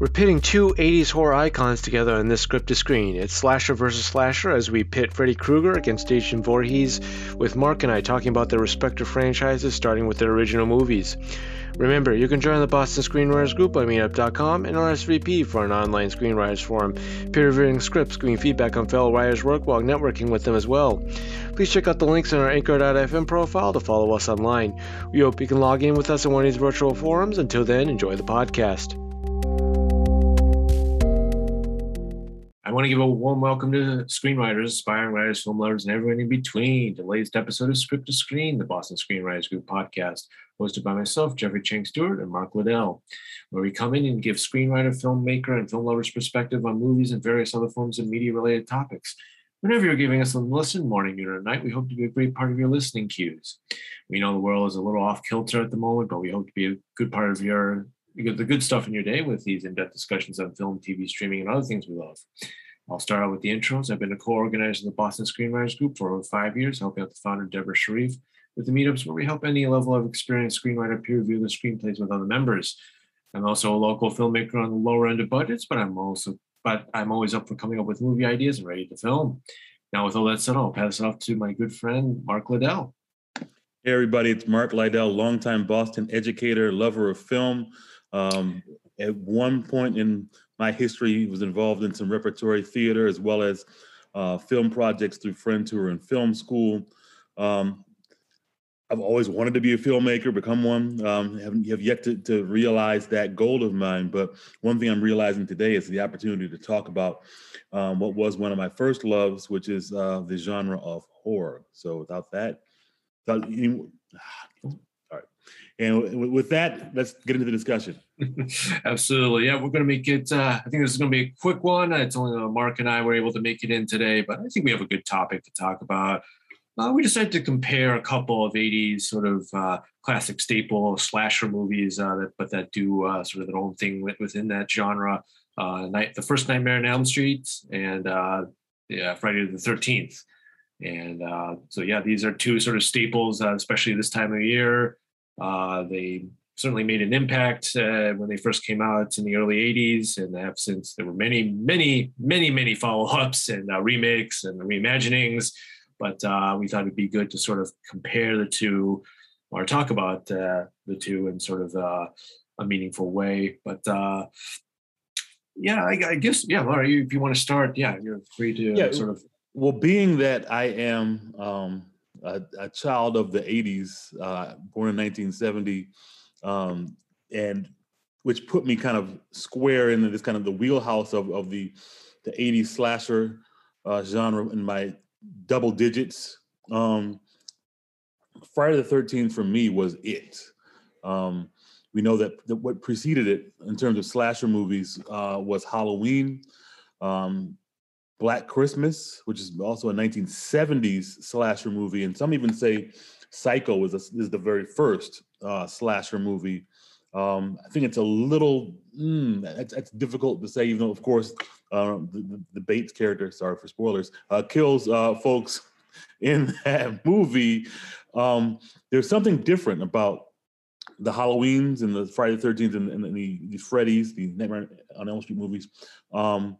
We're pitting two 80s horror icons together on this script to screen. It's slasher versus slasher as we pit Freddy Krueger against Jason Voorhees, with Mark and I talking about their respective franchises starting with their original movies. Remember, you can join the Boston Screenwriters Group by meetup.com and RSVP for an online screenwriters forum, peer reviewing scripts, giving feedback on fellow writers' work while networking with them as well. Please check out the links in our Anchor.fm profile to follow us online. We hope you can log in with us in one of these virtual forums. Until then, enjoy the podcast. I want to give a warm welcome to screenwriters, aspiring writers, film lovers, and everyone in between the latest episode of Script to Screen, the Boston Screenwriters Group podcast, hosted by myself, Jeffrey Chang Stewart, and Mark Liddell, where we come in and give screenwriter, filmmaker, and film lovers perspective on movies and various other forms of media related topics. Whenever you're giving us a listen, morning, noon, or night, we hope to be a great part of your listening cues. We know the world is a little off kilter at the moment, but we hope to be a good part of your you get the good stuff in your day with these in-depth discussions on film, TV, streaming, and other things we love. I'll start out with the intros. I've been a co-organizer of the Boston Screenwriters Group for over five years, helping out the founder Deborah Sharif with the meetups where we help any level of experienced screenwriter peer review the screenplays with other members. I'm also a local filmmaker on the lower end of budgets, but I'm also but I'm always up for coming up with movie ideas and ready to film. Now, with all that said, I'll pass it off to my good friend Mark Liddell. Hey everybody, it's Mark Liddell, longtime Boston educator, lover of film. Um, at one point in my history was involved in some repertory theater as well as uh, film projects through Friend Tour and Film School. Um, I've always wanted to be a filmmaker, become one. Um, have, have yet to, to realize that goal of mine. But one thing I'm realizing today is the opportunity to talk about um, what was one of my first loves, which is uh, the genre of horror. So without that, without any, and with that, let's get into the discussion. Absolutely. Yeah, we're going to make it. Uh, I think this is going to be a quick one. It's only uh, Mark and I were able to make it in today, but I think we have a good topic to talk about. Uh, we decided to compare a couple of 80s sort of uh, classic staple slasher movies, uh, that, but that do uh, sort of their own thing within that genre. Night, the first Nightmare on Elm Street and yeah, Friday the 13th. And so, yeah, these are two sort of staples, especially this time of year. Uh, they certainly made an impact uh, when they first came out in the early 80s and have since there were many many many many follow-ups and uh, remakes and reimaginings. But uh, we thought it'd be good to sort of compare the two or talk about uh, the two in sort of uh, a meaningful way. But uh, yeah I, I, guess yeah Laura, if you want to start yeah you're free to yeah, sort of well being that i am um, a, a child of the 80s, uh, born in 1970, um, and which put me kind of square in this kind of the wheelhouse of, of the, the 80s slasher uh, genre in my double digits. Um, Friday the 13th for me was it. Um, we know that, what preceded it in terms of slasher movies uh, was Halloween. Um, Black Christmas, which is also a 1970s slasher movie, and some even say Psycho is, a, is the very first uh, slasher movie. Um, I think it's a little mm, that's, that's, difficult to say, even though, of course, uh, the, the, Bates character, sorry for spoilers, uh, kills uh, folks in that movie. Um, there's something different about the Halloweens and the Friday the 13th and, and the, the Freddy's, the Nightmare on Elm Street movies. Um,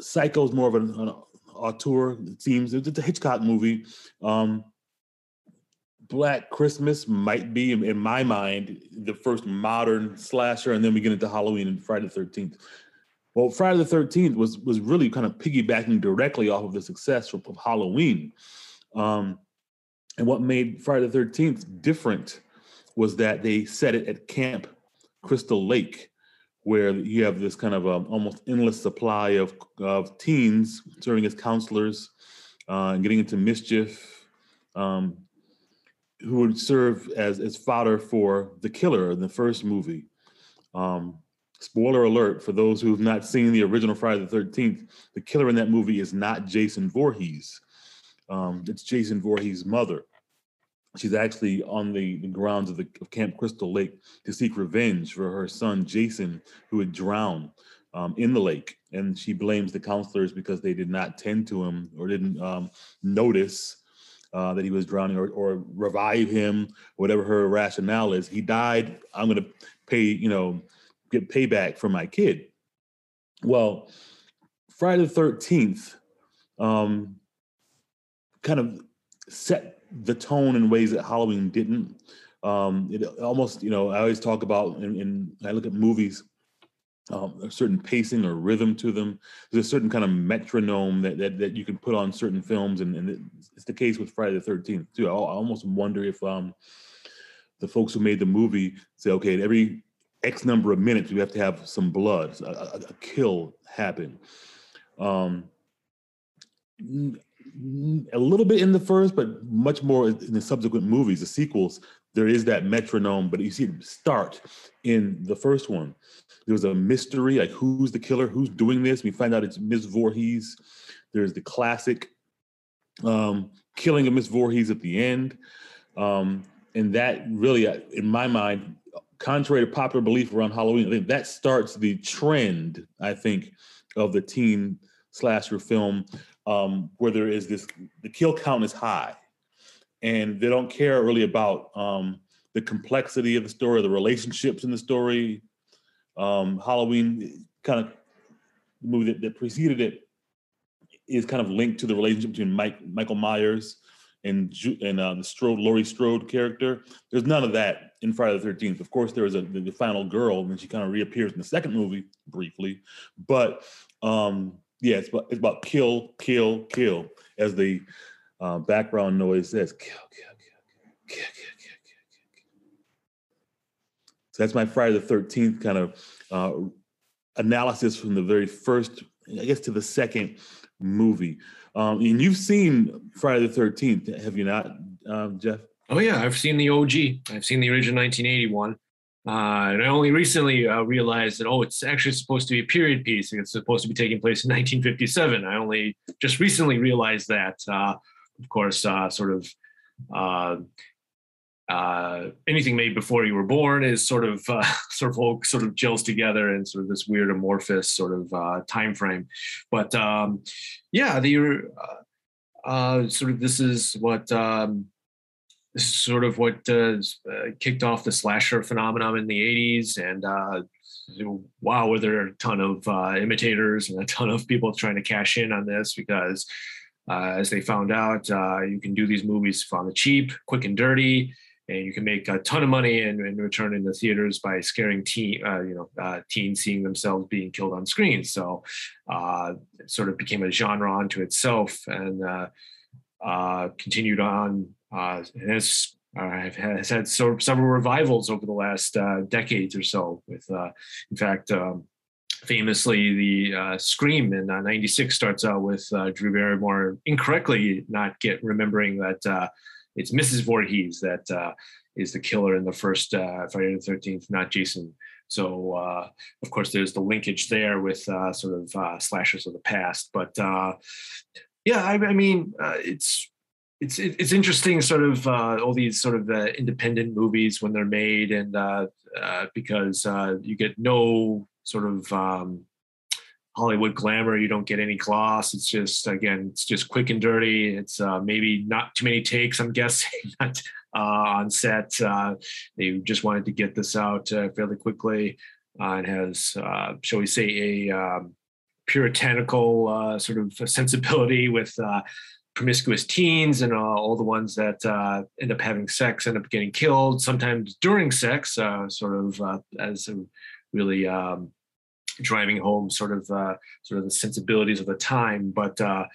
Psycho's more of an, an auteur. It seems it's a Hitchcock movie. Um, Black Christmas might be, in, in my mind, the first modern slasher, and then we get into Halloween and Friday the Thirteenth. Well, Friday the Thirteenth was was really kind of piggybacking directly off of the success of, of Halloween, um, and what made Friday the Thirteenth different was that they set it at Camp Crystal Lake, where you have this kind of um, almost endless supply of, of teens serving as counselors uh, and getting into mischief, um, who would serve as, as fodder for the killer in the first movie. Um, spoiler alert for those who've not seen the original Friday the 13th, the killer in that movie is not Jason Voorhees. Um, it's Jason Voorhees' mother she's actually on the, the grounds of, the, of Camp Crystal Lake to seek revenge for her son Jason, who had drowned um, in the lake. And she blames the counselors because they did not tend to him or didn't um, notice uh, that he was drowning or, or revive him, whatever her rationale is. He died. I'm going to pay, you know, get payback for my kid. Well, Friday the 13th um, kind of set the tone in ways that Halloween didn't. Um, it almost, you know, I always talk about, and I look at movies, um, a certain pacing or rhythm to them. There's a certain kind of metronome that that, that you can put on certain films, and, and it's the case with Friday the 13th too. I, I almost wonder if um, the folks who made the movie say, okay, every X number of minutes, we have to have some blood, a, a, a kill happen. Um, a little bit in the first, but much more in the subsequent movies, the sequels. There is that metronome, but you see it start in the first one. There was a mystery, like who's the killer, who's doing this. We find out it's Miss Voorhees. There's the classic um, killing of Miss Voorhees at the end, um, and that really, in my mind, contrary to popular belief around Halloween, I think that starts the trend. I think of the teen slasher film um, where there is this the kill count is high, and they don't care really about um, the complexity of the story, the relationships in the story. Um, Halloween kind of the movie that, that, preceded it is kind of linked to the relationship between Mike Michael Myers and and uh, the Strode Laurie Strode character. There's none of that in Friday the Thirteenth. Of course, there is a the, the final girl, and she kind of reappears in the second movie briefly, but um, yeah, it's about, it's about kill, kill, kill, as the uh, background noise says. Kill, kill, kill, kill, kill, kill, kill, kill. So that's my Friday the Thirteenth kind of uh, analysis from the very first, I guess, to the second movie. Um, and you've seen Friday the Thirteenth, have you not, um, Jeff? Oh yeah, I've seen the OG. I've seen the original 1981. Uh, and I only recently uh, realized that, oh, it's actually supposed to be a period piece and it's supposed to be taking place in 1957. I only just recently realized that. Uh, of course, uh, sort of uh, uh, anything made before you were born is sort of sort of all sort of gels together in sort of this weird amorphous sort of time frame. But um, yeah, the sort of this is what. Um, this is sort of what uh, uh, kicked off the slasher phenomenon in the 80s. And uh, wow, were there a ton of uh, imitators and a ton of people trying to cash in on this because, uh, as they found out, uh, you can do these movies on the cheap, quick and dirty. And you can make a ton of money and, in return in the theaters by scaring teen, you know, teens seeing themselves being killed on screen. So, it sort of became a genre unto itself, and continued on uh, has uh, has had so, several revivals over the last uh, decades or so. With, uh, in fact, um, famously, the uh, Scream in '96 uh, starts out with uh, Drew Barrymore incorrectly not get remembering that it's Mrs. Voorhees that is the killer in the first Friday the Thirteenth, not Jason. So, of course, there's the linkage there with sort of slashers of the past. But yeah, I, I mean, it's it's it's interesting, sort of uh, all these sort of uh, independent movies when they're made, and uh, uh because uh, you get no sort of um, Hollywood glamour, you don't get any gloss. It's just again, it's just quick and dirty. It's uh, maybe not too many takes. I'm guessing on set. they just wanted to get this out fairly quickly. and has, shall we say, a um, puritanical sort of sensibility with promiscuous teens and uh, all the ones that uh, end up having sex end up getting killed sometimes during sex uh, sort of uh, as really um, driving home sort of uh, sort of the sensibilities of the time. But uh,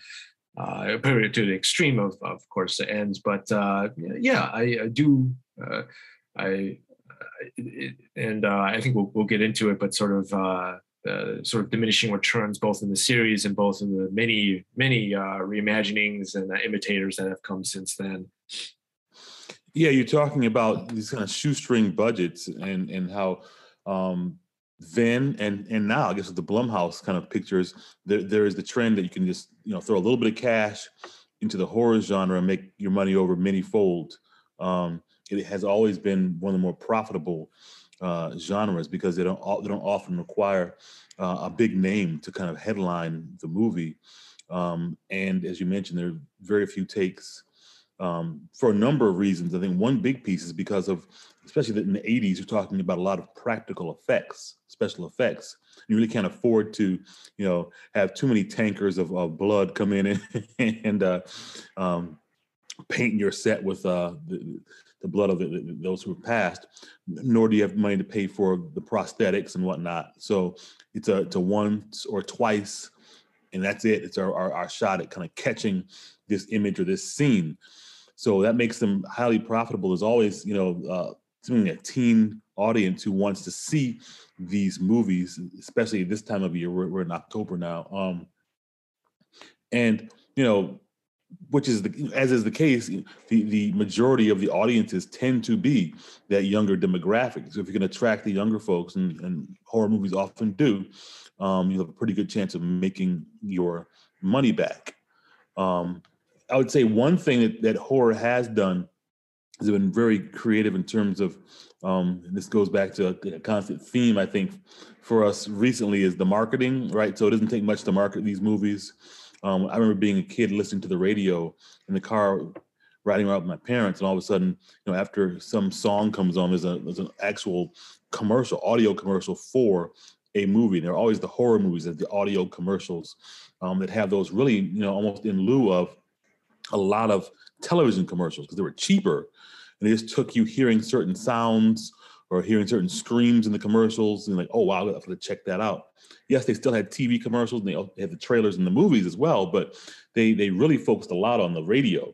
uh, to the extreme of, of course the ends. But yeah I, I do I and I think we'll, we'll get into it but sort of uh, sort of diminishing returns both in the series and both in the many many uh, reimaginings and uh, imitators that have come since then. Yeah, you're talking about these kind of shoestring budgets and and how um, then and and now I guess with the Blumhouse kind of pictures, there there is the trend that you can just you know throw a little bit of cash into the horror genre and make your money over many fold. Um, it has always been one of the more profitable uh, genres because they don't they don't often require uh, a big name to kind of headline the movie. Um, and as you mentioned, there are very few takes. um, for a number of reasons. I think one big piece is because of, especially in the 80s, you're talking about a lot of practical effects, special effects. You really can't afford to, you know, have too many tankers of, of blood come in and, and uh, um, paint your set with uh, the, the blood of the, the, those who have passed, nor do you have money to pay for the prosthetics and whatnot. So it's a, it's a once or twice, and that's it. It's our, our, our shot at kind of catching this image or this scene. So that makes them highly profitable. There's always, you know, uh, something a teen audience who wants to see these movies, especially this time of year. We're, we're in October now, um, and you know, which is the as is the case, the the majority of the audiences tend to be that younger demographic. So if you can attract the younger folks, and, and horror movies often do, um, you have a pretty good chance of making your money back. Um, I would say one thing that, that horror has done has been very creative in terms of um, this goes back to a, a, constant theme I think for us recently is the marketing, right? So it doesn't take much to market these movies. Um, I remember being a kid listening to the radio in the car, riding around with my parents, and all of a sudden, you know, after some song comes on, there's a there's an actual commercial, audio commercial for a movie. And There are always the horror movies, that the audio commercials um, that have those really, you know, almost in lieu of a lot of television commercials because they were cheaper and they just took you hearing certain sounds or hearing certain screams in the commercials and like, oh wow, I have to check that out. Yes, they still had TV commercials and they had the trailers in the movies as well, but they they really focused a lot on the radio,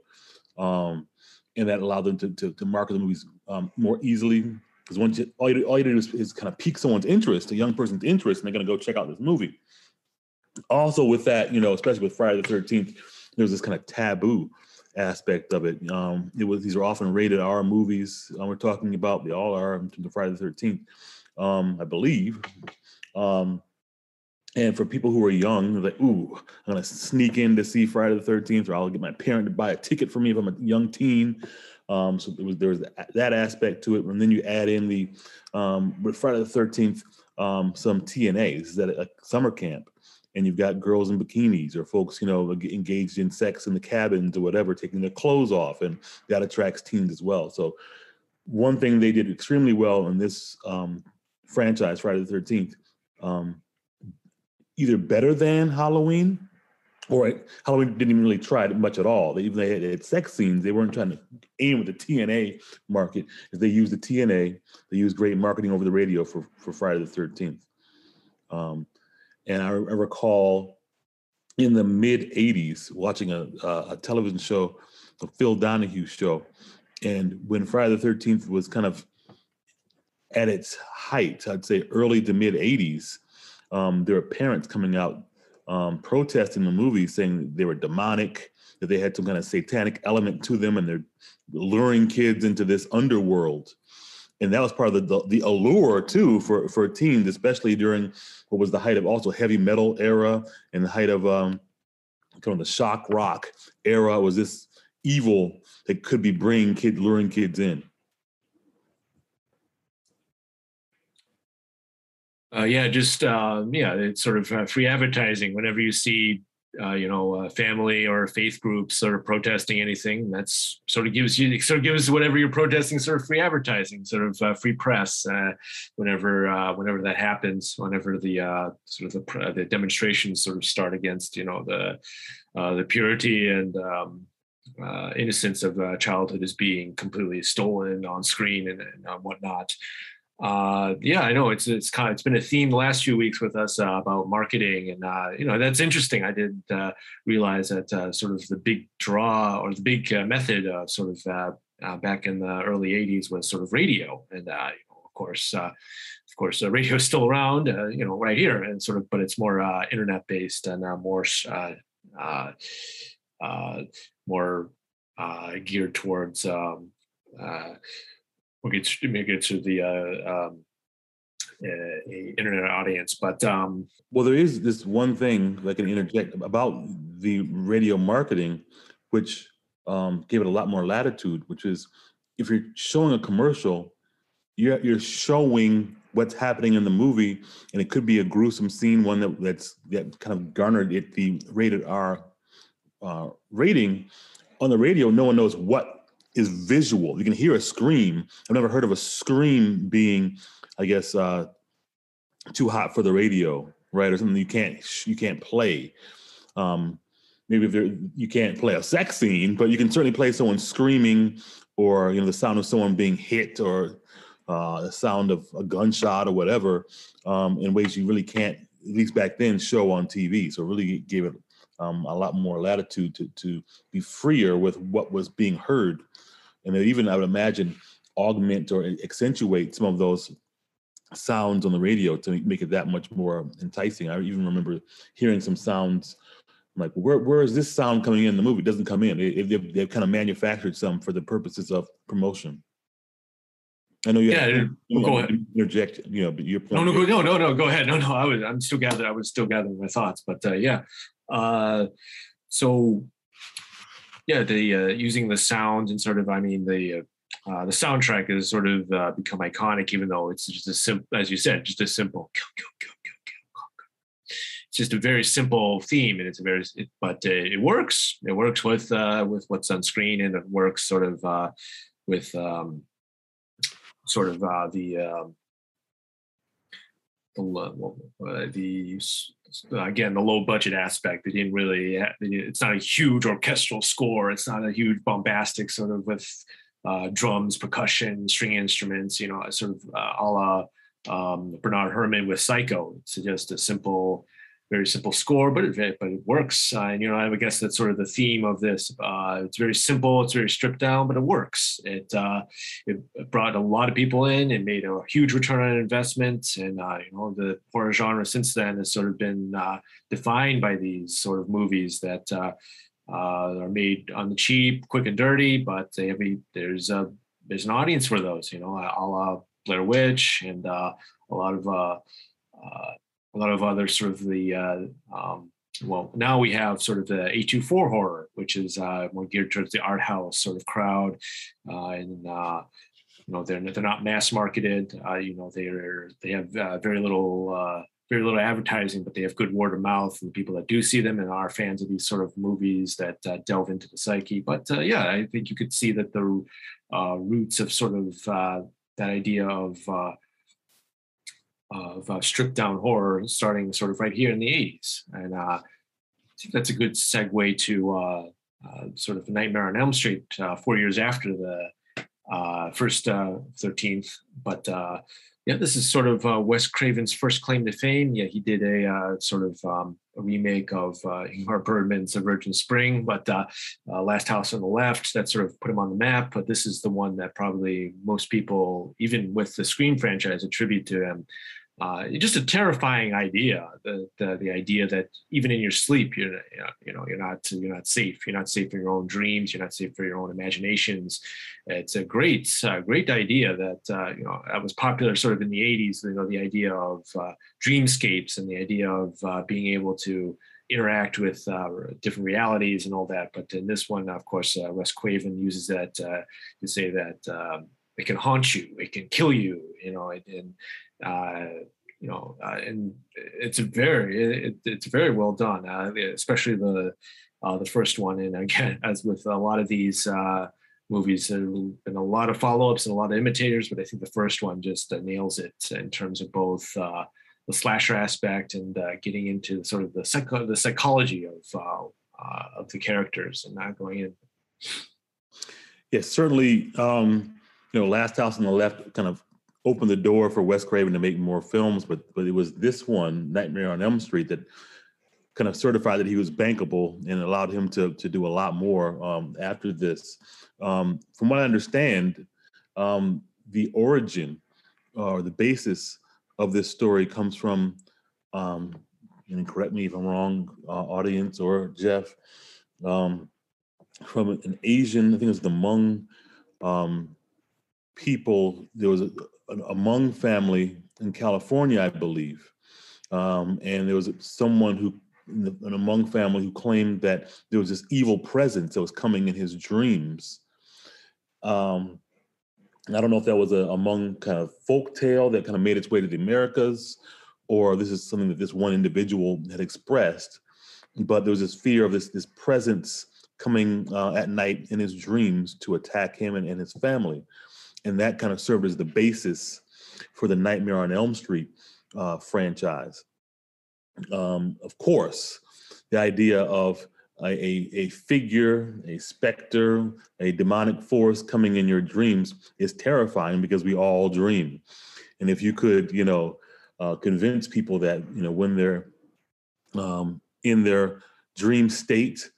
um, and that allowed them to to, to market the movies um, more easily. Because once you, all you all you do is, is kind of pique someone's interest, a young person's interest, and they're going to go check out this movie. Also, with that, you know, especially with Friday the Thirteenth, there's this kind of taboo aspect of it. Um, it was these are often rated R movies. Um, we're talking about they all are of Friday the Thirteenth, um, I believe. Um, and for people who are young, they're like, ooh, I'm gonna sneak in to see Friday the Thirteenth, or I'll get my parent to buy a ticket for me if I'm a young teen. Um, so there was there was that aspect to it, and then you add in the um, with Friday the Thirteenth um, some TNAs that a summer camp and you've got girls in bikinis or folks, you know, engaged in sex in the cabins or whatever, taking their clothes off, and that attracts teens as well. So, one thing they did extremely well in this um, franchise, Friday the Thirteenth, um, either better than Halloween, or Halloween didn't even really try it much at all. They even they had, they had sex scenes. They weren't trying to aim with the TNA market. If They used the TNA. They used great marketing over the radio for for Friday the Thirteenth. Um, and I, I recall in the mid 80s watching a, a television show, a Phil Donahue show. And when Friday the 13th was kind of at its height, I'd say early to mid 80s, um, there were parents coming out um, protesting the movie, saying they were demonic, that they had some kind of satanic element to them, and they're luring kids into this underworld and that was part of the, the, the allure too for for teens, especially during what was the height of also heavy metal era and the height of um, kind of the shock rock era. Was this evil that could be bringing kid luring kids in? Uh, yeah, just uh, yeah, it's sort of uh, free advertising. Whenever you see uh, you know, uh, family or faith groups are protesting anything. That's sort of gives you sort of gives whatever you're protesting sort of free advertising, sort of uh, free press. Uh, whenever uh, whenever that happens, whenever the uh, sort of the, the demonstrations sort of start against you know the the purity and um, innocence of childhood is being completely stolen on screen and, and whatnot uh, yeah, I know it's it's kind of, it's been a theme the last few weeks with us uh, about marketing, and uh, you know that's interesting. I did uh, realize that uh, sort of the big draw or the big uh, method of sort of back in the early '80s was sort of radio, and you know, of course, of course, radio is still around, you know, right here, and sort of, but it's more internet based and more more geared towards. Um, we'll get to, we'll get to the uh, um, uh, internet audience. But um, well, there is this one thing that I can interject about the radio marketing, which um, gave it a lot more latitude. Which is, if you're showing a commercial, you're you're showing what's happening in the movie, and it could be a gruesome scene, one that that's that kind of garnered it the rated R uh, rating, on the radio, no one knows what is visual. You can hear a scream. I've never heard of a scream being, I guess, uh, too hot for the radio, right? Or something you can't you can't play. Um, maybe if you can't play a sex scene, but you can certainly play someone screaming, or you know the sound of someone being hit, or uh, the sound of a gunshot or whatever, um, in ways you really can't, at least back then, show on TV. So really gave it um, a lot more latitude to to be freer with what was being heard, and even I would imagine augment or accentuate some of those sounds on the radio to make it that much more enticing. I even remember hearing some sounds I'm like, where where is this sound coming in the movie? It doesn't come in. They, they've, they've kind of manufactured some for the purposes of promotion. I know you. Yeah, have, well, go ahead. Interject. You know, but your point. No, no, no, no, no. Go ahead. No, no. I was. I'm still gathering. I was still gathering my thoughts. But uh, yeah. Uh, so yeah, the uh, using the sound and sort of. I mean the. Uh, the soundtrack has sort of uh, become iconic, even though it's just a simple, as you said, just a simple it's just a very simple theme, and it's a very, it, but uh, it works. It works with uh, with what's on screen, and it works sort of uh, with um, sort of uh, the um, the uh, the again the low budget aspect. They didn't really. It's not a huge orchestral score. It's not a huge bombastic sort of with uh, drums, percussion, string instruments. You know, sort of uh, a la um, Bernard Herrmann with Psycho. It's just a simple very simple score, but it, but it works. Uh, and you know, I guess that's sort of the theme of this. Uh, it's very simple, it's very stripped down, but it works. It uh, it brought a lot of people in. It made a huge return on investment, and uh, you know, the horror genre since then has sort of been uh, defined by these sort of movies that uh, are made on the cheap, quick and dirty, but they have a, there's a there's an audience for those. You know, a la Blair Witch and a lot of a lot of other sort of the uh, um, well now we have sort of the A24 horror, which is uh, more geared towards the art house sort of crowd, uh, and uh, you know they're they're not mass marketed. Uh, you know they're they have uh, very little. Uh, very little advertising, but they have good word of mouth and people that do see them and are fans of these sort of movies that delve into the psyche. But yeah, I think you could see that the roots of sort of that idea of of uh, stripped down horror starting sort of right here in the 80s. And uh, I think that's a good segue to uh, uh sort of Nightmare on Elm Street uh, four years after the uh, first 13th. But yeah, this is sort of Wes Craven's first claim to fame. Yeah, he did a sort of um, a remake of Ingmar Bergman's *The Virgin Spring, but Last House on the Left, that sort of put him on the map. But this is the one that probably most people, even with the Scream franchise, attribute to him uh, just a terrifying idea. The, the, the idea that even in your sleep, you're you know you're not you're not safe. You're not safe for your own dreams. You're not safe for your own imaginations. It's a great uh, great idea that uh, you know that was popular sort of in the 80s. You know the idea of uh, dreamscapes and the idea of uh, being able to interact with uh, different realities and all that. But in this one, of course, Wes Craven uses that to say that. Um, it can haunt you it can kill you you know and uh, you know, uh, and it's very it, it's very well done, uh, especially the uh, the first one. And again, as with a lot of these uh, movies, there have been a lot of follow ups and a lot of imitators, but I think the first one just uh, nails it in terms of both the slasher aspect and getting into sort of the psycho- the psychology of of the characters and not going in. Yes, certainly. Um, you know, Last House on the Left kind of opened the door for Wes Craven to make more films, but but it was this one, Nightmare on Elm Street, that kind of certified that he was bankable and allowed him to to do a lot more um, after this. Um, from what I understand, um, the origin or the basis of this story comes from, um, and correct me if I'm wrong, uh, audience or Jeff, um, from an Asian, I think it was the Hmong um, people. There was a, a Hmong family in California, I believe, um, and there was someone who in, the, a Hmong family who claimed that there was this evil presence that was coming in his dreams. Um, I don't know if that was a, a Hmong kind of folk tale that kind of made its way to the Americas, or this is something that this one individual had expressed. But there was this fear of this this presence coming uh, at night in his dreams to attack him and, and his family. And that kind of served as the basis for the Nightmare on Elm Street uh, franchise. Um, of course, the idea of a, a, a, figure, a specter, a demonic force coming in your dreams is terrifying because we all dream. And if you could, you know, uh, convince people that, you know, when they're um, in their dream state,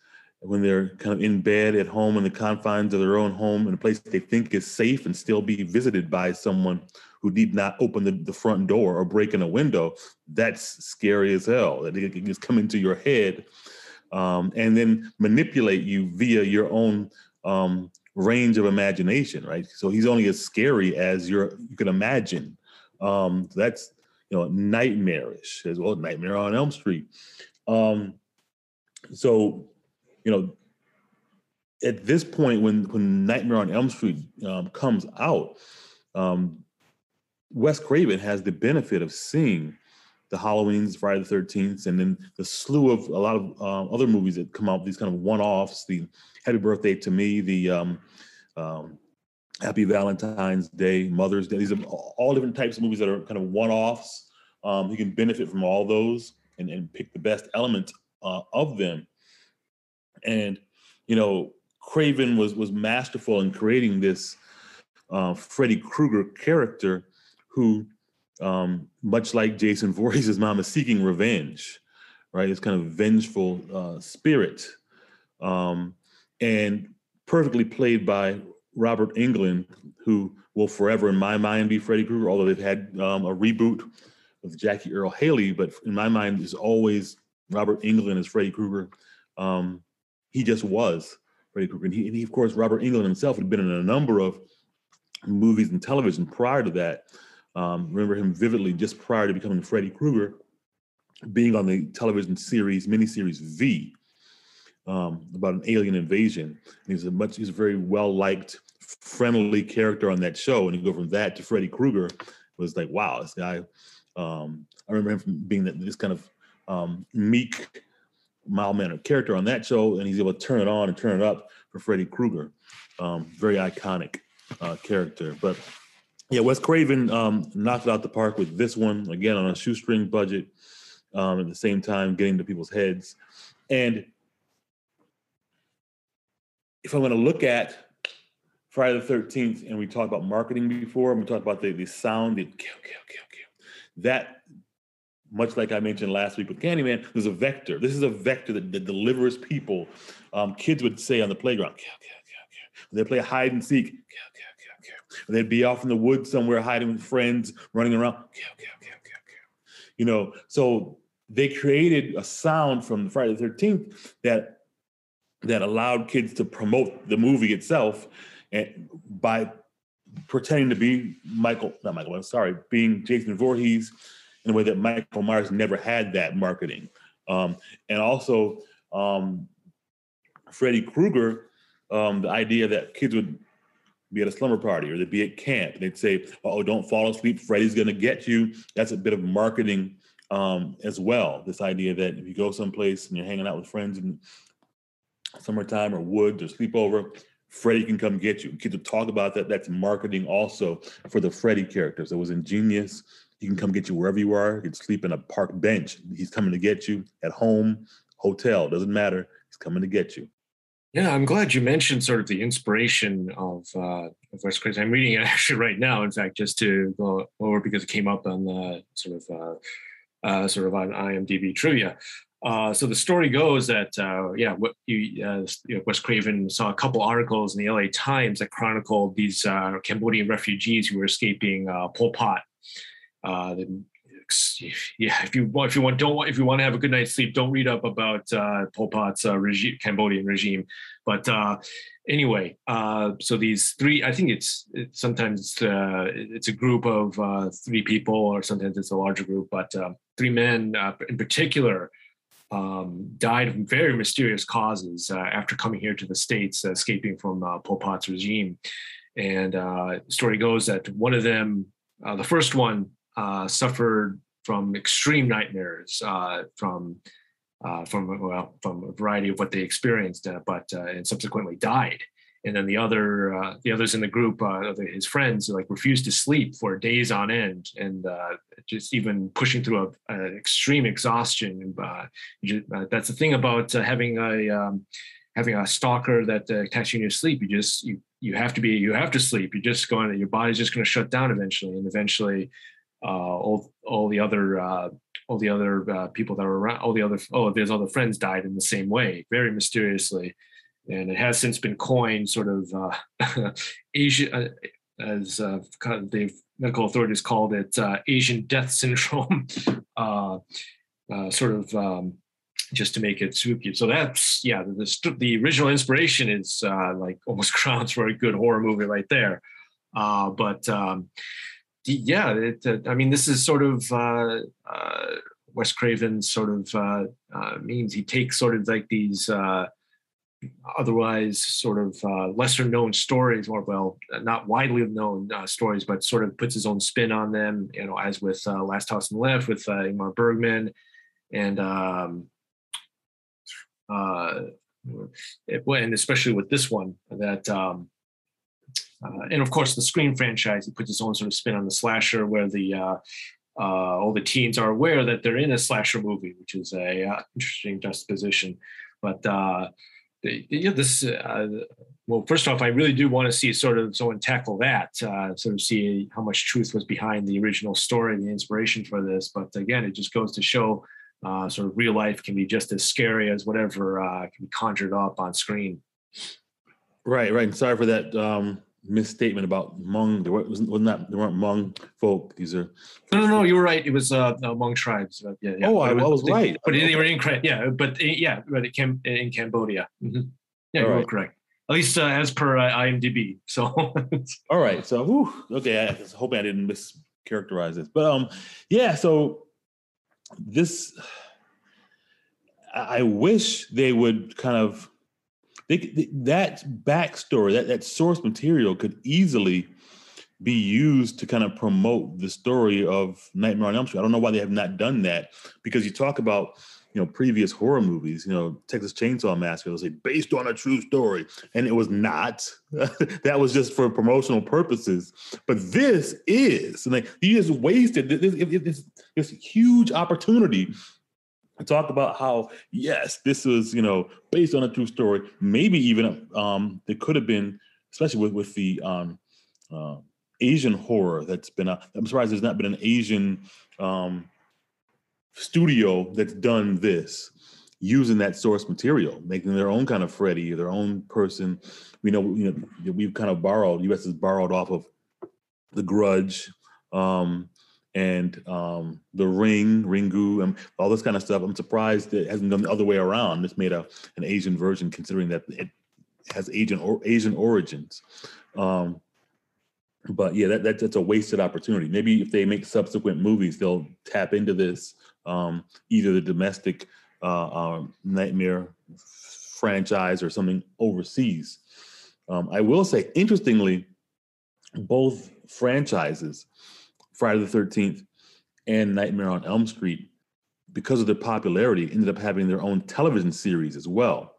when they're kind of in bed at home in the confines of their own home in a place they think is safe and still be visited by someone who need not open the, the front door or break in a window, that's scary as hell. That it can just come into your head um, and then manipulate you via your own um, range of imagination, right? So he's only as scary as you you can imagine. Um, that's you know nightmarish as well. Nightmare on Elm Street. Um, so you know, at this point, when when Nightmare on Elm Street um, comes out, um, Wes Craven has the benefit of seeing the Halloweens, Friday the Thirteenth, and then the slew of a lot of um, other movies that come out. These kind of one-offs, the Happy Birthday to Me, the um, um, Happy Valentine's Day, Mother's Day. These are all different types of movies that are kind of one-offs. Um, you can benefit from all those and, and pick the best elements uh, of them. And you know, Craven was was masterful in creating this uh, Freddy Krueger character, who, um, much like Jason Voorhees' mom, is seeking revenge, right? This kind of vengeful uh, spirit, um, and perfectly played by Robert Englund, who will forever, in my mind, be Freddy Krueger. Although they've had um, a reboot with Jackie Earle Haley, but in my mind, is always Robert Englund as Freddy Krueger. Um, he just was Freddy Krueger. And he, and he, of course, Robert Englund himself had been in a number of movies and television prior to that. Um, remember him vividly just prior to becoming Freddy Krueger, being on the television series, miniseries V, um, about an alien invasion. And he's a much, he's a very well liked, friendly character on that show. And you go from that to Freddy Krueger, was like, wow, this guy. Um, I remember him from being this kind of um, meek, mild mannered character on that show, and he's able to turn it on and turn it up for Freddy Krueger. Um, very iconic uh, character. But yeah, Wes Craven um, knocked it out the park with this one again on a shoestring budget. Um, at the same time, getting to people's heads. And if I'm going to look at Friday the 13th, and we talked about marketing before, and we talked about the, the sound, the kill, kill, kill, kill. That much like I mentioned last week with Candyman, there's a vector. This is a vector that, that delivers people. Um, kids would say on the playground, kill, kill, kill. They play hide and seek, they'd be off in the woods somewhere hiding with friends, running around. You know, so they created a sound from Friday the 13th that that allowed kids to promote the movie itself and by pretending to be Michael, not Michael, I'm sorry, being Jason Voorhees in a way that Michael Myers never had that marketing. Um, and also, um, Freddy Krueger, um, the idea that kids would be at a slumber party or they'd be at camp and they'd say, oh, don't fall asleep, Freddy's gonna get you. That's a bit of marketing um, as well. This idea that if you go someplace and you're hanging out with friends in summertime or woods or sleepover, Freddy can come get you. Kids would talk about that. That's marketing also for the Freddy characters. It was ingenious he can come get you wherever you are. You can sleep in a park bench. He's coming to get you at home, hotel, doesn't matter. He's coming to get you. Yeah, I'm glad you mentioned sort of the inspiration of, uh, of Wes Craven. I'm reading it actually right now, in fact, just to go over because it came up on the sort of uh, uh, sort of on IMDb trivia. Uh, so the story goes that uh, yeah, what you, uh, you know, Wes Craven saw a couple articles in the LA Times that chronicled these uh, Cambodian refugees who were escaping uh, Pol Pot yeah, if you if you want don't if you want to have a good night's sleep, don't read up about uh, Pol Pot's regime, Cambodian regime. But anyway, so these three, I think it's, it's sometimes it's a group of three people, or sometimes it's a larger group. But three men in particular um, died of very mysterious causes uh, after coming here to the states, escaping from uh, Pol Pot's regime. And uh, story goes that one of them, uh, the first one, uh, suffered from extreme nightmares uh, from uh, from well from a variety of what they experienced, uh, but uh, and subsequently died. And then the other uh, the others in the group, uh, his friends, like refused to sleep for days on end, and just even pushing through an extreme exhaustion. Just, that's the thing about having a um, having a stalker that attacks you in your sleep. You just you you have to be you have to sleep. You're just going your body's just going to shut down eventually, and eventually all all the other all the other uh, people that were around, all the other, oh, there's other friends died in the same way, very mysteriously. And it has since been coined sort of uh, Asia, uh, as uh, the medical authorities called it, uh, Asian death syndrome, uh, uh, sort of um, just to make it spooky. So that's, yeah, the, the original inspiration is like almost grounds for a good horror movie right there. but um, yeah, it, I mean, this is sort of Wes Craven's sort of means. He takes sort of like these otherwise sort of lesser known stories, or well, not widely known stories, but sort of puts his own spin on them. You know, as with Last House on the Left with Ingmar Bergman, and um, it, and especially with this one that. Um, uh, and of course, the Scream franchise, he puts his own sort of spin on the slasher, where the uh, uh, all the teens are aware that they're in a slasher movie, which is a uh, interesting juxtaposition. But uh, yeah, this uh, well, first off, I really do want to see sort of someone tackle that, sort of see how much truth was behind the original story, the inspiration for this. But again, it just goes to show sort of real life can be just as scary as whatever can be conjured up on screen. Right, right. And sorry for that. Um misstatement about Hmong. There wasn't, wasn't that there weren't Hmong folk. These are no, no, no. You were right. It was uh, Hmong tribes. Uh, yeah, yeah. Oh, I, was, I was right. But they were in yeah, but uh, yeah, but it came in Cambodia. Mm-hmm. Yeah, you are correct. At least uh, as per uh, IMDb. So. all right. So, whew, okay. I was hoping I didn't mischaracterize this, but um, yeah. So this, I wish they would kind of they, they, that backstory, that, that source material could easily be used to kind of promote the story of Nightmare on Elm Street. I don't know why they have not done that because you talk about you know previous horror movies, you know Texas Chainsaw Massacre. They'll say based on a true story, and it was not. that was just for promotional purposes. But this is, and like you just wasted this, this, this huge opportunity talk about how yes, this was you know based on a true story. Maybe even um, there could have been, especially with with the um, uh, Asian horror that's been. A, I'm surprised there's not been an Asian um, studio that's done this using that source material, making their own kind of Freddy, their own person. We know, you know, we've kind of borrowed. U.S. has borrowed off of The Grudge, um, and um, the ring, Ringu, and all this kind of stuff. I'm surprised it hasn't done the other way around. It's made a an Asian version, considering that it has Asian or Asian origins. Um, but yeah, that, that, that's a wasted opportunity. Maybe if they make subsequent movies, they'll tap into this, um, either the domestic uh, uh, Nightmare franchise or something overseas. Um, I will say, interestingly, both franchises Friday the 13th and Nightmare on Elm Street, because of their popularity, ended up having their own television series as well.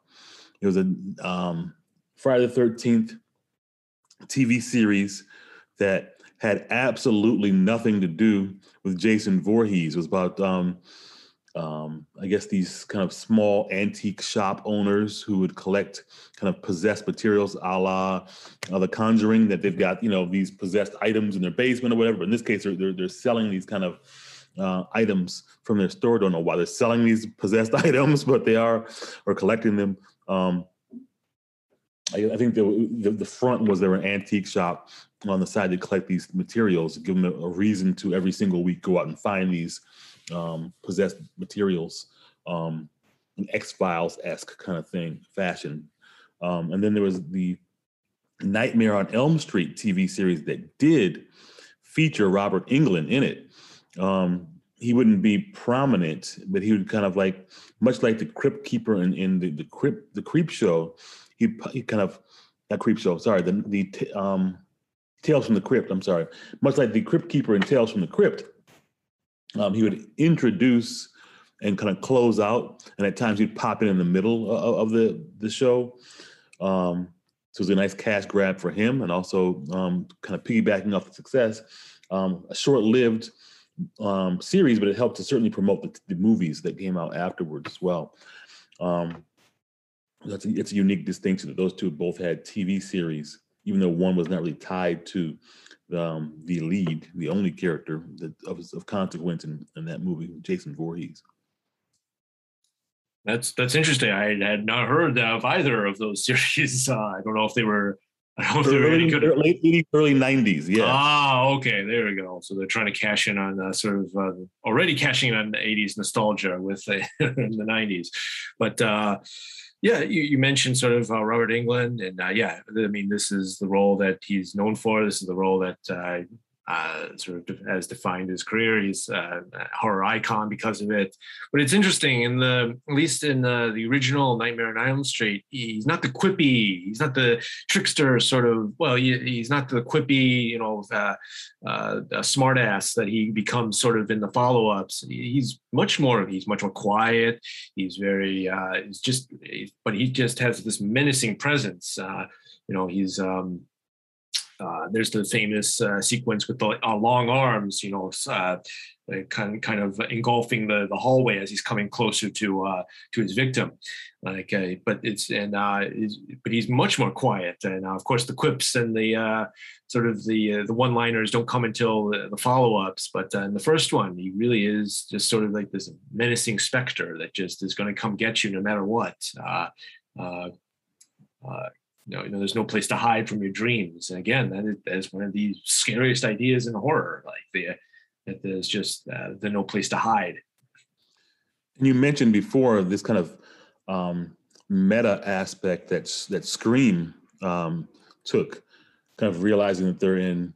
It was a um, Friday the 13th TV series that had absolutely nothing to do with Jason Voorhees. It was about um, um, I guess these kind of small antique shop owners who would collect kind of possessed materials, a la uh, The Conjuring, that they've got you know these possessed items in their basement or whatever. But in this case, they're they're, they're selling these kind of uh, items from their store. Don't know why they're selling these possessed items, but they are or collecting them. Um, I, I, think the, the, the front was an antique shop. On the side, they collect these materials, give them a reason to every single week go out and find these um, possessed materials, um, an X Files esque kind of thing, fashion. Um, and then there was the Nightmare on Elm Street TV series that did feature Robert Englund in it. Um, he wouldn't be prominent, but he would kind of like, much like the Crypt Keeper in, in the the Crypt the Creep Show. He he kind of that Creep Show. Sorry, the the um, Tales from the Crypt. I'm sorry. Much like the Crypt Keeper in Tales from the Crypt, um, he would introduce and kind of close out. And at times he'd pop in in the middle of, of the the show. Um, so it was a nice cash grab for him, and also um, kind of piggybacking off the success. Um, a short-lived um, series, but it helped to certainly promote the, the, movies that came out afterwards as well. Um, that's a, it's a unique distinction that those two both had TV series, even though one was not really tied to um, the lead, the only character that of, of consequence in, in that movie, Jason Voorhees. That's that's interesting. I had not heard of either of those series. Uh, I don't know if they were. I don't know if they were any good. Late 80s, early 90s. Yeah. Ah, okay. There we go. So they're trying to cash in on uh, sort of uh, already cashing in on the 80s nostalgia with the 90s, but uh, yeah, you, you, mentioned sort of uh, Robert Englund, and uh, yeah, I mean, this is the role that he's known for. This is the role that uh, uh, sort of has defined his career. He's uh, a horror icon because of it. But it's interesting in the at least in the, the original Nightmare on Elm Street, he's not the quippy, he's not the trickster sort of. Well, he, he's not the quippy, you know, uh, uh, smartass that he becomes sort of in the follow-ups. He's much more. He's much more quiet. He's very. Uh, he's just, but he just has this menacing presence. Uh, you know, he's. Um, uh, there's the famous uh, sequence with the uh, long arms, you know, uh, kind of, kind of engulfing the, the hallway as he's coming closer to uh, to his victim. Like, but it's and but he's much more quiet, and of course the quips and the sort of the the one liners don't come until the, the follow ups. But in the first one, he really is just sort of like this menacing specter that just is going to come get you no matter what. Uh, you know, you know, there's no place to hide from your dreams. And again, that is, that is one of the scariest ideas in horror. Like the that there's just uh, the no place to hide. And you mentioned before this kind of um, meta aspect that's that Scream um, took, kind of realizing that they're in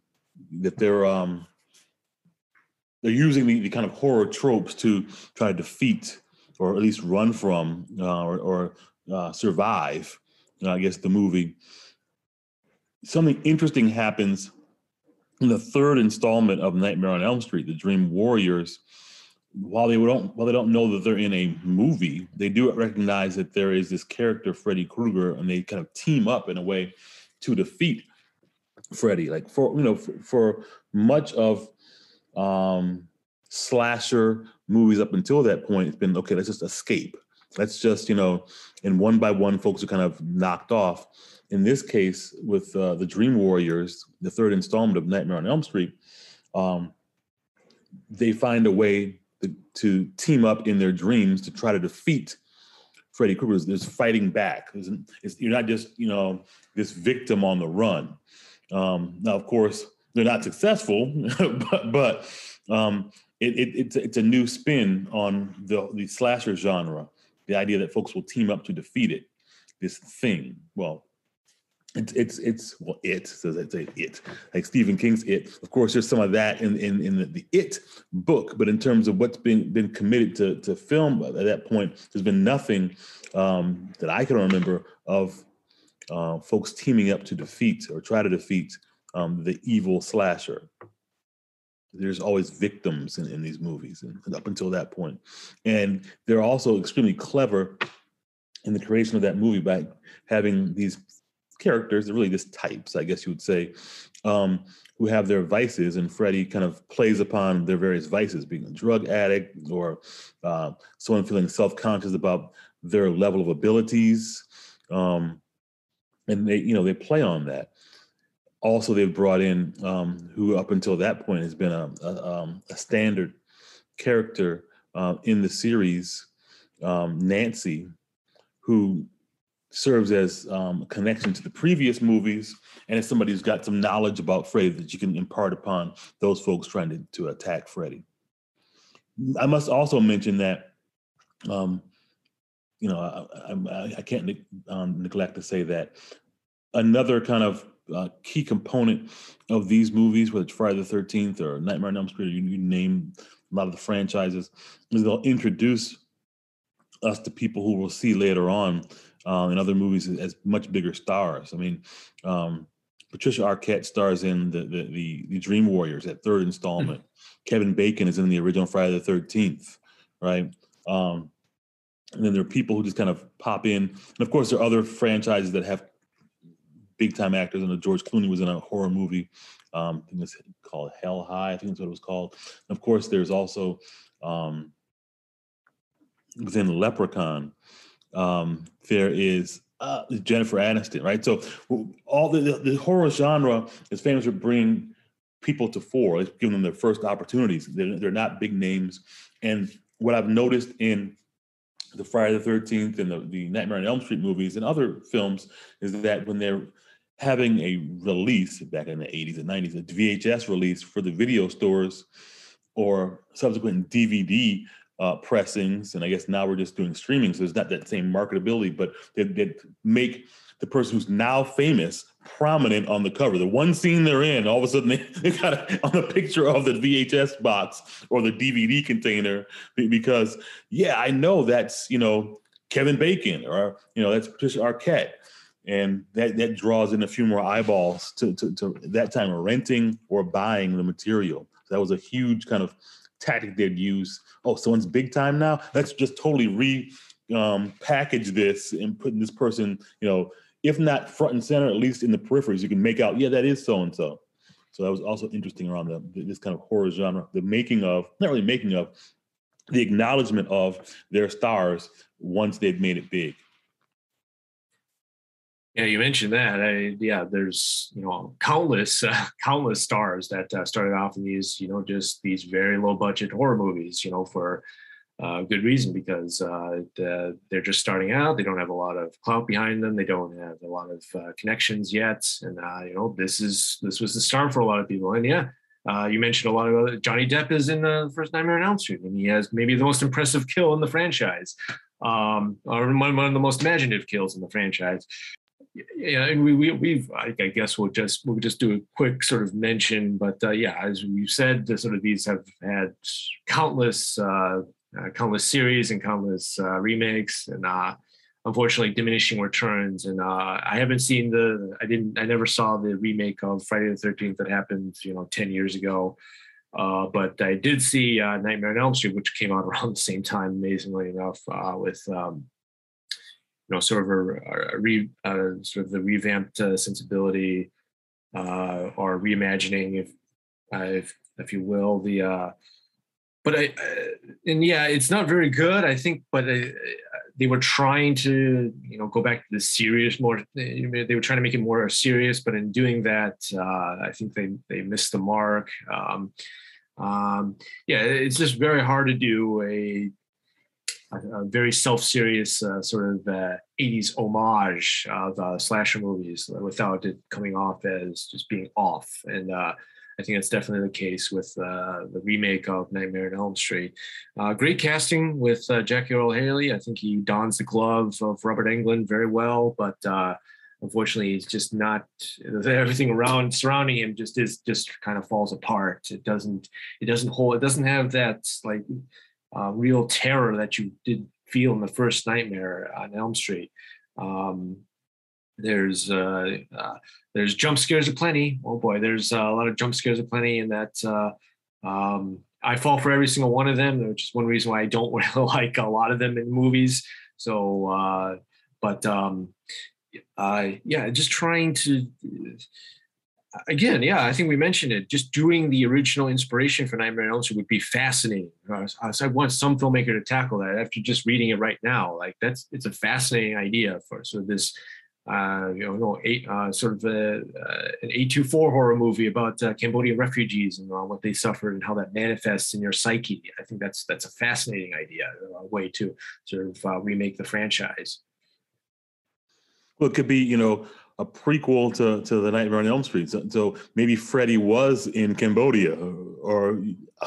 that they're um, they're using the, the kind of horror tropes to try to defeat or at least run from uh, or, or uh, survive I guess the movie, something interesting happens in the third installment of Nightmare on Elm Street, The Dream Warriors. While they don't while they don't know that they're in a movie, they do recognize that there is this character Freddy Krueger, and they kind of team up in a way to defeat Freddy. Like for you know for, for much of um, slasher movies up until that point, it's been okay. Let's just escape. Let's just you know and one by one, folks are kind of knocked off. In this case, with uh, the Dream Warriors, the third installment of Nightmare on Elm Street, um, they find a way to, team up in their dreams to try to defeat Freddy Krueger. There's fighting back. It's, you're not just you know this victim on the run. Um, now, of course, they're not successful, but, but um, it, it, it's, it's a new spin on the, the slasher genre the idea that folks will team up to defeat it, this thing. Well, it's it's it's well, it says it's a it like Stephen King's It. Of course, there's some of that in in, in the, the It book, but in terms of what's been been committed to to film at that point, there's been nothing um, that I can remember of uh, folks teaming up to defeat or try to defeat um, the evil slasher there's always victims in, in these movies and up until that point. And they're also extremely clever in the creation of that movie by having these characters really just types i guess you would say um, who have their vices and freddy kind of plays upon their various vices being a drug addict or uh, someone feeling self-conscious about their level of abilities um, and they you know they play on that also they've brought in um, who up until that point has been a, a, um, a standard character uh, in the series um, nancy who serves as um, a connection to the previous movies and as somebody who's got some knowledge about freddy that you can impart upon those folks trying to, to attack freddy. I must also mention that um, you know i, I, I can't ne- um, neglect to say that another kind of uh, key component of these movies, whether it's Friday the Thirteenth or Nightmare on Elm Street, you, you name a lot of the franchises, is they'll introduce us to people who we'll see later on um, in other movies as much bigger stars. I mean, um, Patricia Arquette stars in the, the the, the Dream Warriors, that third installment. Mm-hmm. Kevin Bacon is in the original Friday the Thirteenth, right? Um, and then there are people who just kind of pop in, and of course there are other franchises that have big time actors. And George Clooney was in a horror movie, um, I think it's called Hell High. I think that's what it was called. And of course, there's also um, within Leprechaun, um, there is uh, Jennifer Aniston, right? So all the, the, the horror genre is famous for bringing people to fore, it's giving them their first opportunities. They're, they're not big names. And what I've noticed in the Friday the 13th and the, the Nightmare on Elm Street movies and other films is that when they're having a release back in the 80s and 90s, a VHS release for the video stores or subsequent DVD uh, pressings, and I guess now we're just doing streaming, so it's not that same marketability, but they, they make the person who's now famous prominent on the cover. The one scene they're in, all of a sudden they, they got on the picture of the VHS box or the DVD container because, yeah, I know that's, you know, Kevin Bacon or, you know, that's Patricia Arquette. And that, that draws in a few more eyeballs to, to, to that time of renting or buying the material. So that was a huge kind of tactic they'd use. Oh, someone's big time now? Let's just totally re um, package this and put this person, you know, if not front and center, at least in the peripheries, you can make out, yeah, that is so and so. So that was also interesting around the, this kind of horror genre, the making of, not really making of, the acknowledgement of their stars once they've made it big. Yeah, you mentioned that. I, yeah, there's you know countless uh, countless stars that uh, started off in these you know just these very low budget horror movies. You know for uh, good reason because uh, the, they're just starting out. They don't have a lot of clout behind them. They don't have a lot of uh, connections yet. And uh, you know, this is this was the start for a lot of people. And yeah, uh, you mentioned a lot of other, Johnny Depp is in the first Nightmare on Elm Street, and he has maybe the most impressive kill in the franchise, um, or one, one of the most imaginative kills in the franchise. Yeah, and we, we we've I, guess we'll just we'll just do a quick sort of mention, but uh, yeah, as we said, the, sort of these have had countless uh, countless series and countless uh, remakes, and uh, unfortunately diminishing returns. And uh, I haven't seen the, I didn't, I never saw the remake of Friday the Thirteenth that happened, you know, ten years ago. Uh, but I did see uh, Nightmare on Elm Street, which came out around the same time, amazingly enough, uh, with um, you know sort of a, a re, uh, sort of the revamped uh, sensibility uh, or reimagining, if, if if you will, the but I, and yeah, it's not very good. I think, but I, they were trying to, you know, go back to the serious more. They were trying to make it more serious, but in doing that, uh, I think they they missed the mark. Um, um, yeah, it's just very hard to do a a, very self-serious uh, sort of uh, 80s homage of uh, slasher movies without it coming off as just being off and uh, I think that's definitely the case with uh, the remake of Nightmare on Elm Street. Uh, great casting with Jackie Earle Haley. I think he dons the glove of Robert Englund very well, but unfortunately, he's just not. Everything around surrounding him just is just kind of falls apart. It doesn't. It doesn't hold. It doesn't have that like uh, real terror that you did feel in the first Nightmare on Elm Street. Um, there's uh, uh, there's jump scares aplenty. Oh boy, there's a lot of jump scares aplenty, in that uh, um, I fall for every single one of them. Which is one reason why I don't really like a lot of them in movies. So, uh, but um, yeah, just trying to. Again, yeah, I think we mentioned it. Just doing the original inspiration for Nightmare on Elm Street would be fascinating. So I want some filmmaker to tackle that after just reading it right now. Like that's it's a fascinating idea for so this uh, you know, eight, uh, sort of a, uh, an A24 horror movie about uh, Cambodian refugees and uh, what they suffered and how that manifests in your psyche. I think that's that's a fascinating idea, a way to sort of uh, remake the franchise. Well, it could be, you know, a prequel to, to the Nightmare on Elm Street. So, so maybe Freddy was in Cambodia, or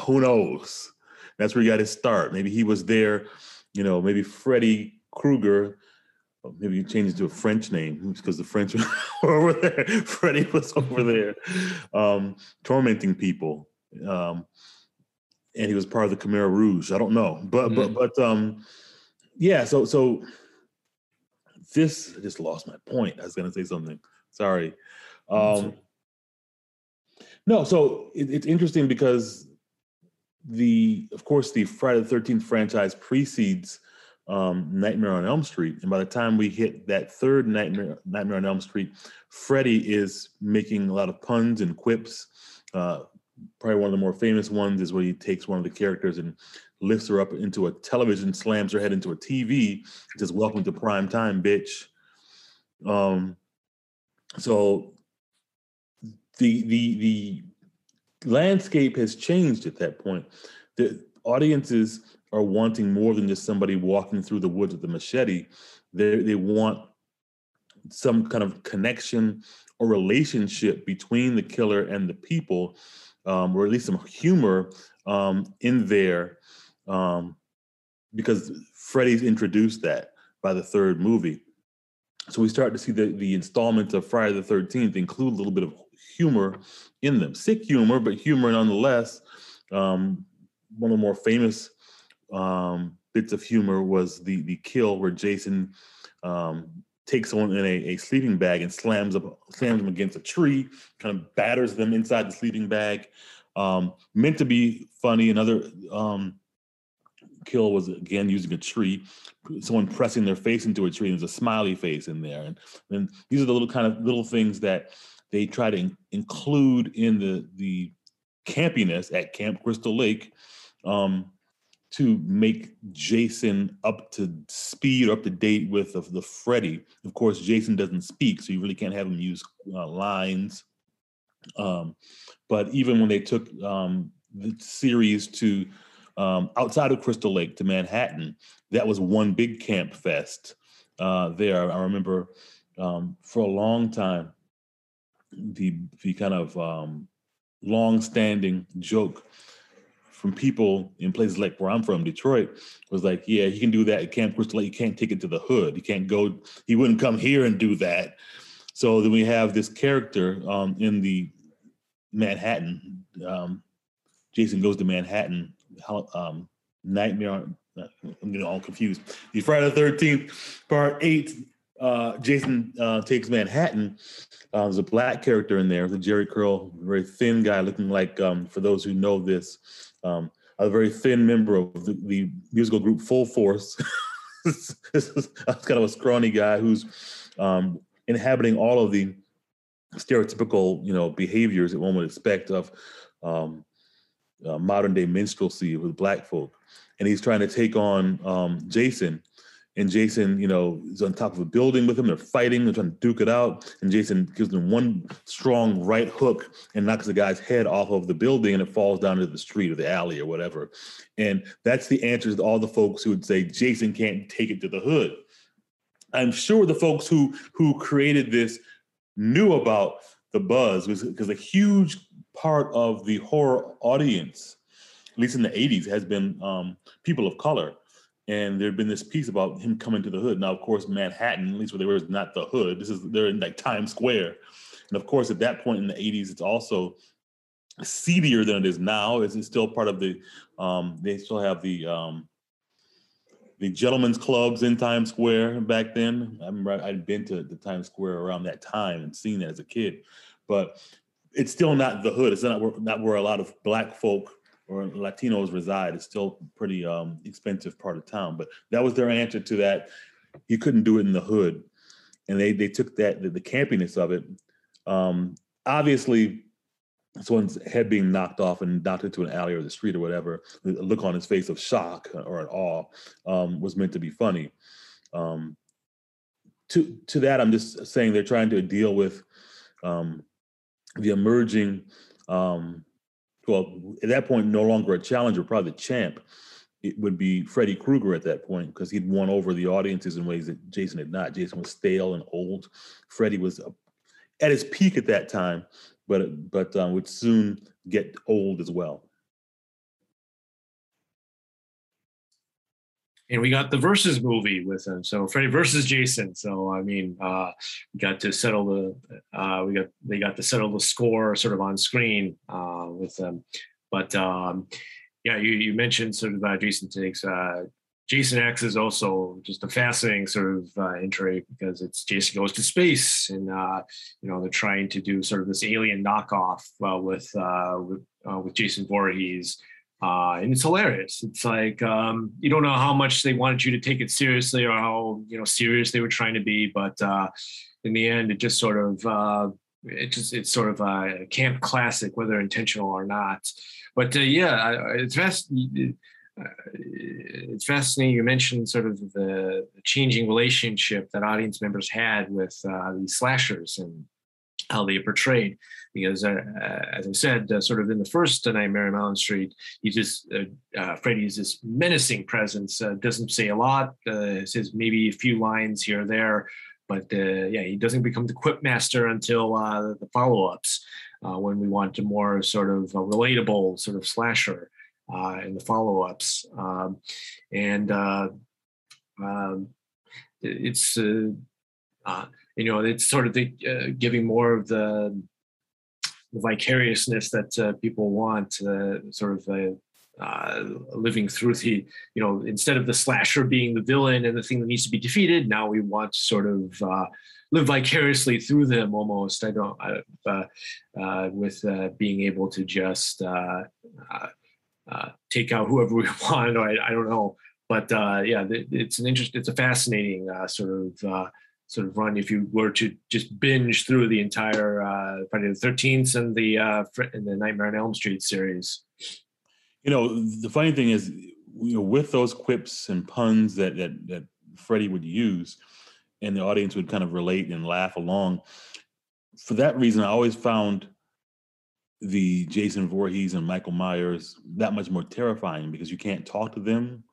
who knows? That's where he got his start. Maybe he was there. You know, maybe Freddy Krueger maybe you change it to a French name because the French were over there. Freddy was over there um, tormenting people. Um, and he was part of the Khmer Rouge. I don't know, but mm-hmm. but but um, yeah. So so this I just lost my point. I was going to say something. Sorry. Um, no, so it, it's interesting because the of course the Friday the Thirteenth franchise precedes um, Nightmare on Elm Street, and by the time we hit that third Nightmare Nightmare on Elm Street, Freddy is making a lot of puns and quips. Uh, probably one of the more famous ones is where he takes one of the characters and lifts her up into a television, slams her head into a TV, says "Welcome to prime time, bitch." Um, so the the the landscape has changed at that point. The audiences are wanting more than just somebody walking through the woods with a machete. They they want some kind of connection or relationship between the killer and the people, um, or at least some humor um, in there, um, because Freddy's introduced that by the third movie. So we start to see the the installments of Friday the Thirteenth include a little bit of humor in them, sick humor, but humor nonetheless. Um, one of the more famous um, bits of humor was the the kill where Jason um, takes someone in a, a, sleeping bag and slams up slams them against a tree, kind of batters them inside the sleeping bag. Um, meant to be funny. Another um, kill was again using a tree, someone pressing their face into a tree. And there's a smiley face in there, and, and these are the little kind of little things that they try to in- include in the the campiness at Camp Crystal Lake um, to make Jason up to speed or up to date with the, the Freddy. Of course, Jason doesn't speak, so you really can't have him use uh, lines. Um, but even when they took um, the series to um, outside of Crystal Lake to Manhattan, that was one big camp fest uh, there. I remember um, for a long time the the kind of um, long-standing joke from people in places like where I'm from, Detroit, was like, yeah, he can do that at Camp Crystal Lake. You can't take it to the hood. He can't go. He wouldn't come here and do that. So then we have this character um, in the Manhattan. Um, Jason goes to Manhattan. Um, Nightmare. I'm getting all confused. The Friday the Thirteenth, Part Eight. Uh, Jason uh, takes Manhattan, uh, there's a black character in there, the Jheri curl, very thin guy, looking like, um, for those who know this, um, a very thin member of the, the musical group Full Force. this is kind of a scrawny guy who's um, inhabiting all of the stereotypical, you know, behaviors that one would expect of um, uh, modern day minstrelsy with black folk, and he's trying to take on um, Jason and Jason, you know, is on top of a building with him. They're fighting, they're trying to duke it out. And Jason gives them one strong right hook and knocks the guy's head off of the building and it falls down into the street or the alley or whatever. And that's the answer to all the folks who would say Jason can't take it to the hood. I'm sure the folks who who created this knew about the buzz because a huge part of the horror audience, at least in the 80s, has been um, people of color and there'd been this piece about him coming to the hood. Now, of course, Manhattan, at least where they were, is not the hood. This is they're in like Times Square, and of course, at that point in the '80s, it's also seedier than it is now. It's, it's still part of the. Um, they still have the um, the gentlemen's clubs in Times Square back then. I remember I'd been to the Times Square around that time and seen that as a kid, but it's still not the hood. It's not where, not where a lot of black folk or Latinos reside. It's still pretty um, expensive part of town. But that was their answer to that. You couldn't do it in the hood, and they they took that the, the campiness of it. Um, obviously, someone's head being knocked off and knocked into an alley or the street or whatever. The look on his face of shock or an awe um, was meant to be funny. Um, to to that, I'm just saying they're trying to deal with um, the emerging um, well, at that point, no longer a challenger, probably the champ. It would be Freddy Krueger at that point because he'd won over the audiences in ways that Jason had not. Jason was stale and old. Freddy was at his peak at that time, but but um, would soon get old as well. And we got the versus movie with him. So Freddy versus Jason. So I mean, uh, we got to settle the uh, we got they got to settle the score sort of on screen uh, with them. But um, yeah, you you mentioned sort of uh, Jason takes. Uh, Jason X is also just a fascinating sort of uh, entry because it's Jason goes to space and uh, you know they're trying to do sort of this alien knockoff uh, with uh, with uh, with Jason Voorhees uh, and it's hilarious. It's like um, you don't know how much they wanted you to take it seriously or how you know serious they were trying to be, but uh, in the end, it just sort of uh, it just it's sort of a camp classic, whether intentional or not. But uh, yeah, it's fast. Uh, it's fascinating. You mentioned sort of the, changing relationship that audience members had with uh, these slashers and how they portrayed because uh, uh, as I said, uh, sort of in the first Nightmare on Elm Street, he just uh, uh, Freddy's this menacing presence. Uh, doesn't say a lot. says maybe a few lines here or there, but yeah, he doesn't become the quip master until the follow-ups when we want a more sort of relatable sort of slasher in the follow-ups, um, and um, it's. you know, it's sort of the, giving more of the the vicariousness that uh, people want, uh, sort of uh, uh, living through the, you know, instead of the slasher being the villain and the thing that needs to be defeated, now we want to sort of uh, live vicariously through them almost. I don't, uh, with being able to just take out whoever we want. I, I don't know, but yeah, it's an interest. It's a fascinating sort of sort of run if you were to just binge through the entire uh, Friday the Thirteenth and the uh, and the Nightmare on Elm Street series. You know, the funny thing is, you know, with those quips and puns that that that Freddy would use, and the audience would kind of relate and laugh along. For that reason, I always found the Jason Voorhees and Michael Myers that much more terrifying because you can't talk to them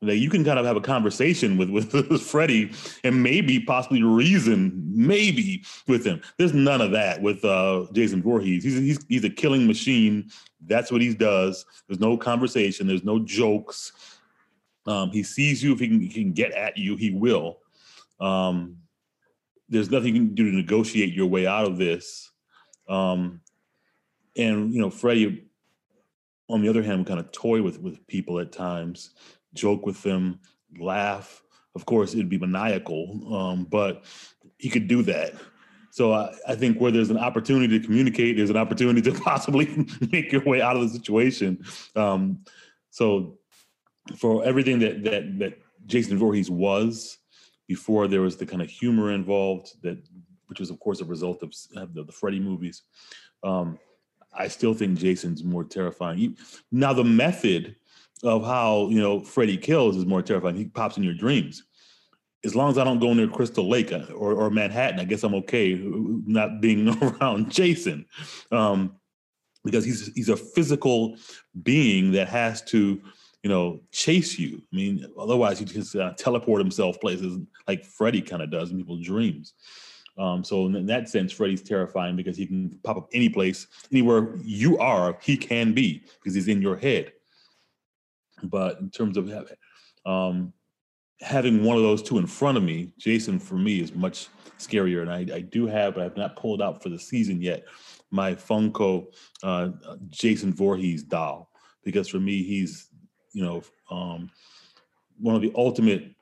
like you can kind of have a conversation with with Freddy and maybe possibly reason maybe with him. There's none of that with uh, Jason Voorhees. He's he's he's a killing machine. That's what he does. There's no conversation. There's no jokes. Um, he sees you if he can, he can get at you, he will. Um, there's nothing you can do to negotiate your way out of this. Um, and you know, Freddy, on the other hand, kind of toy with with people at times joke with them, laugh. Of course, it'd be maniacal, um, but he could do that. So I, I, think where there's an opportunity to communicate, there's an opportunity to possibly make your way out of the situation. Um, so for everything that that that Jason Voorhees was before there was the kind of humor involved, that which was of course a result of, the, the Freddy movies. Um, I still think Jason's more terrifying. Now the method of how you know Freddy kills is more terrifying. He pops in your dreams. As long as I don't go near Crystal Lake uh, or, or Manhattan, I guess I'm okay not being around Jason, um, because he's he's a physical being that has to you know chase you. I mean, otherwise he just uh, teleport himself places like Freddy kind of does in people's dreams. Um, so in that sense, Freddy's terrifying because he can pop up any place, anywhere you are, he can be because he's in your head. But in terms of um, having one of those two in front of me, Jason for me is much scarier. And I, I do have, but I've not pulled out for the season yet, my Funko uh, Jason Voorhees doll because for me he's you know um, one of the ultimate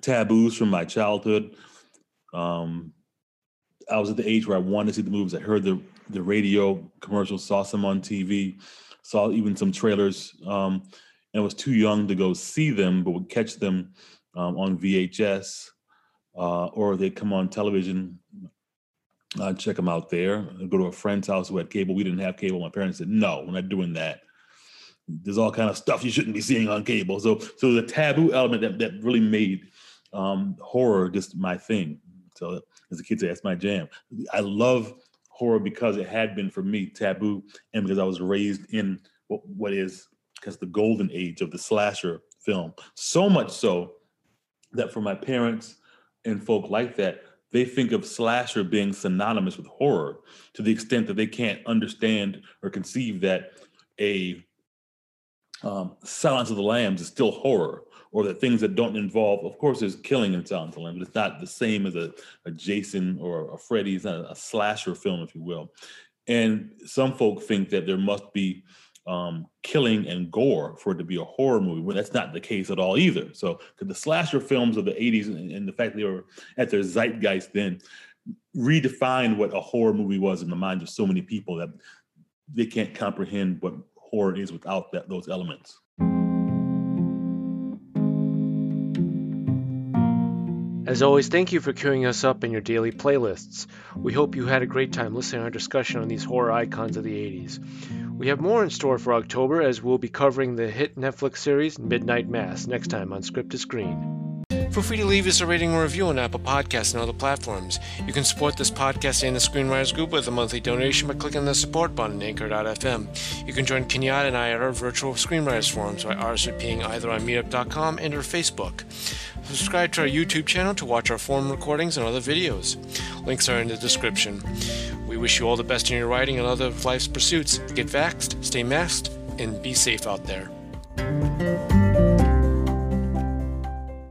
taboos from my childhood. Um, I was at the age where I wanted to see the movies. I heard the the radio commercials, saw some on TV, saw even some trailers. Um, and was too young to go see them, but would catch them um, on VHS uh, or they'd come on television. I'd check them out there. I'd go to a friend's house who had cable. We didn't have cable. My parents said, "No, we're not doing that." There's all kind of stuff you shouldn't be seeing on cable. So, so the taboo element that that really made um, horror just my thing. So, as a kid, that's my jam. I love horror because it had been for me taboo, and because I was raised in what, what is because the golden age of the slasher film. So much so that for my parents and folk like that, they think of slasher being synonymous with horror to the extent that they can't understand or conceive that a um, Silence of the Lambs is still horror, or that things that don't involve, of course, there's killing in Silence of the Lambs, but it's not the same as a, a Jason or a Freddy's, a, a slasher film, if you will. And some folk think that there must be um, killing and gore for it to be a horror movie. Well, that's not the case at all either. So could the slasher films of the 80s and, and the fact that they were at their zeitgeist then redefined what a horror movie was in the minds of so many people that they can't comprehend what horror is without that, those elements. As always, thank you for queuing us up in your daily playlists. We hope you had a great time listening to our discussion on these horror icons of the 80s. We have more in store for October as we'll be covering the hit Netflix series Midnight Mass next time on Script to Screen. Feel free to leave us a rating or review on Apple Podcasts and other platforms. You can support this podcast and the Screenwriters Group with a monthly donation by clicking the support button at anchor.fm. You can join Kenyatta and I at our virtual Screenwriters forums by RSVPing either on meetup.com and or Facebook. Subscribe to our YouTube channel to watch our forum recordings and other videos. Links are in the description. We wish you all the best in your writing and other life's pursuits. Get vaxxed, stay masked, and be safe out there.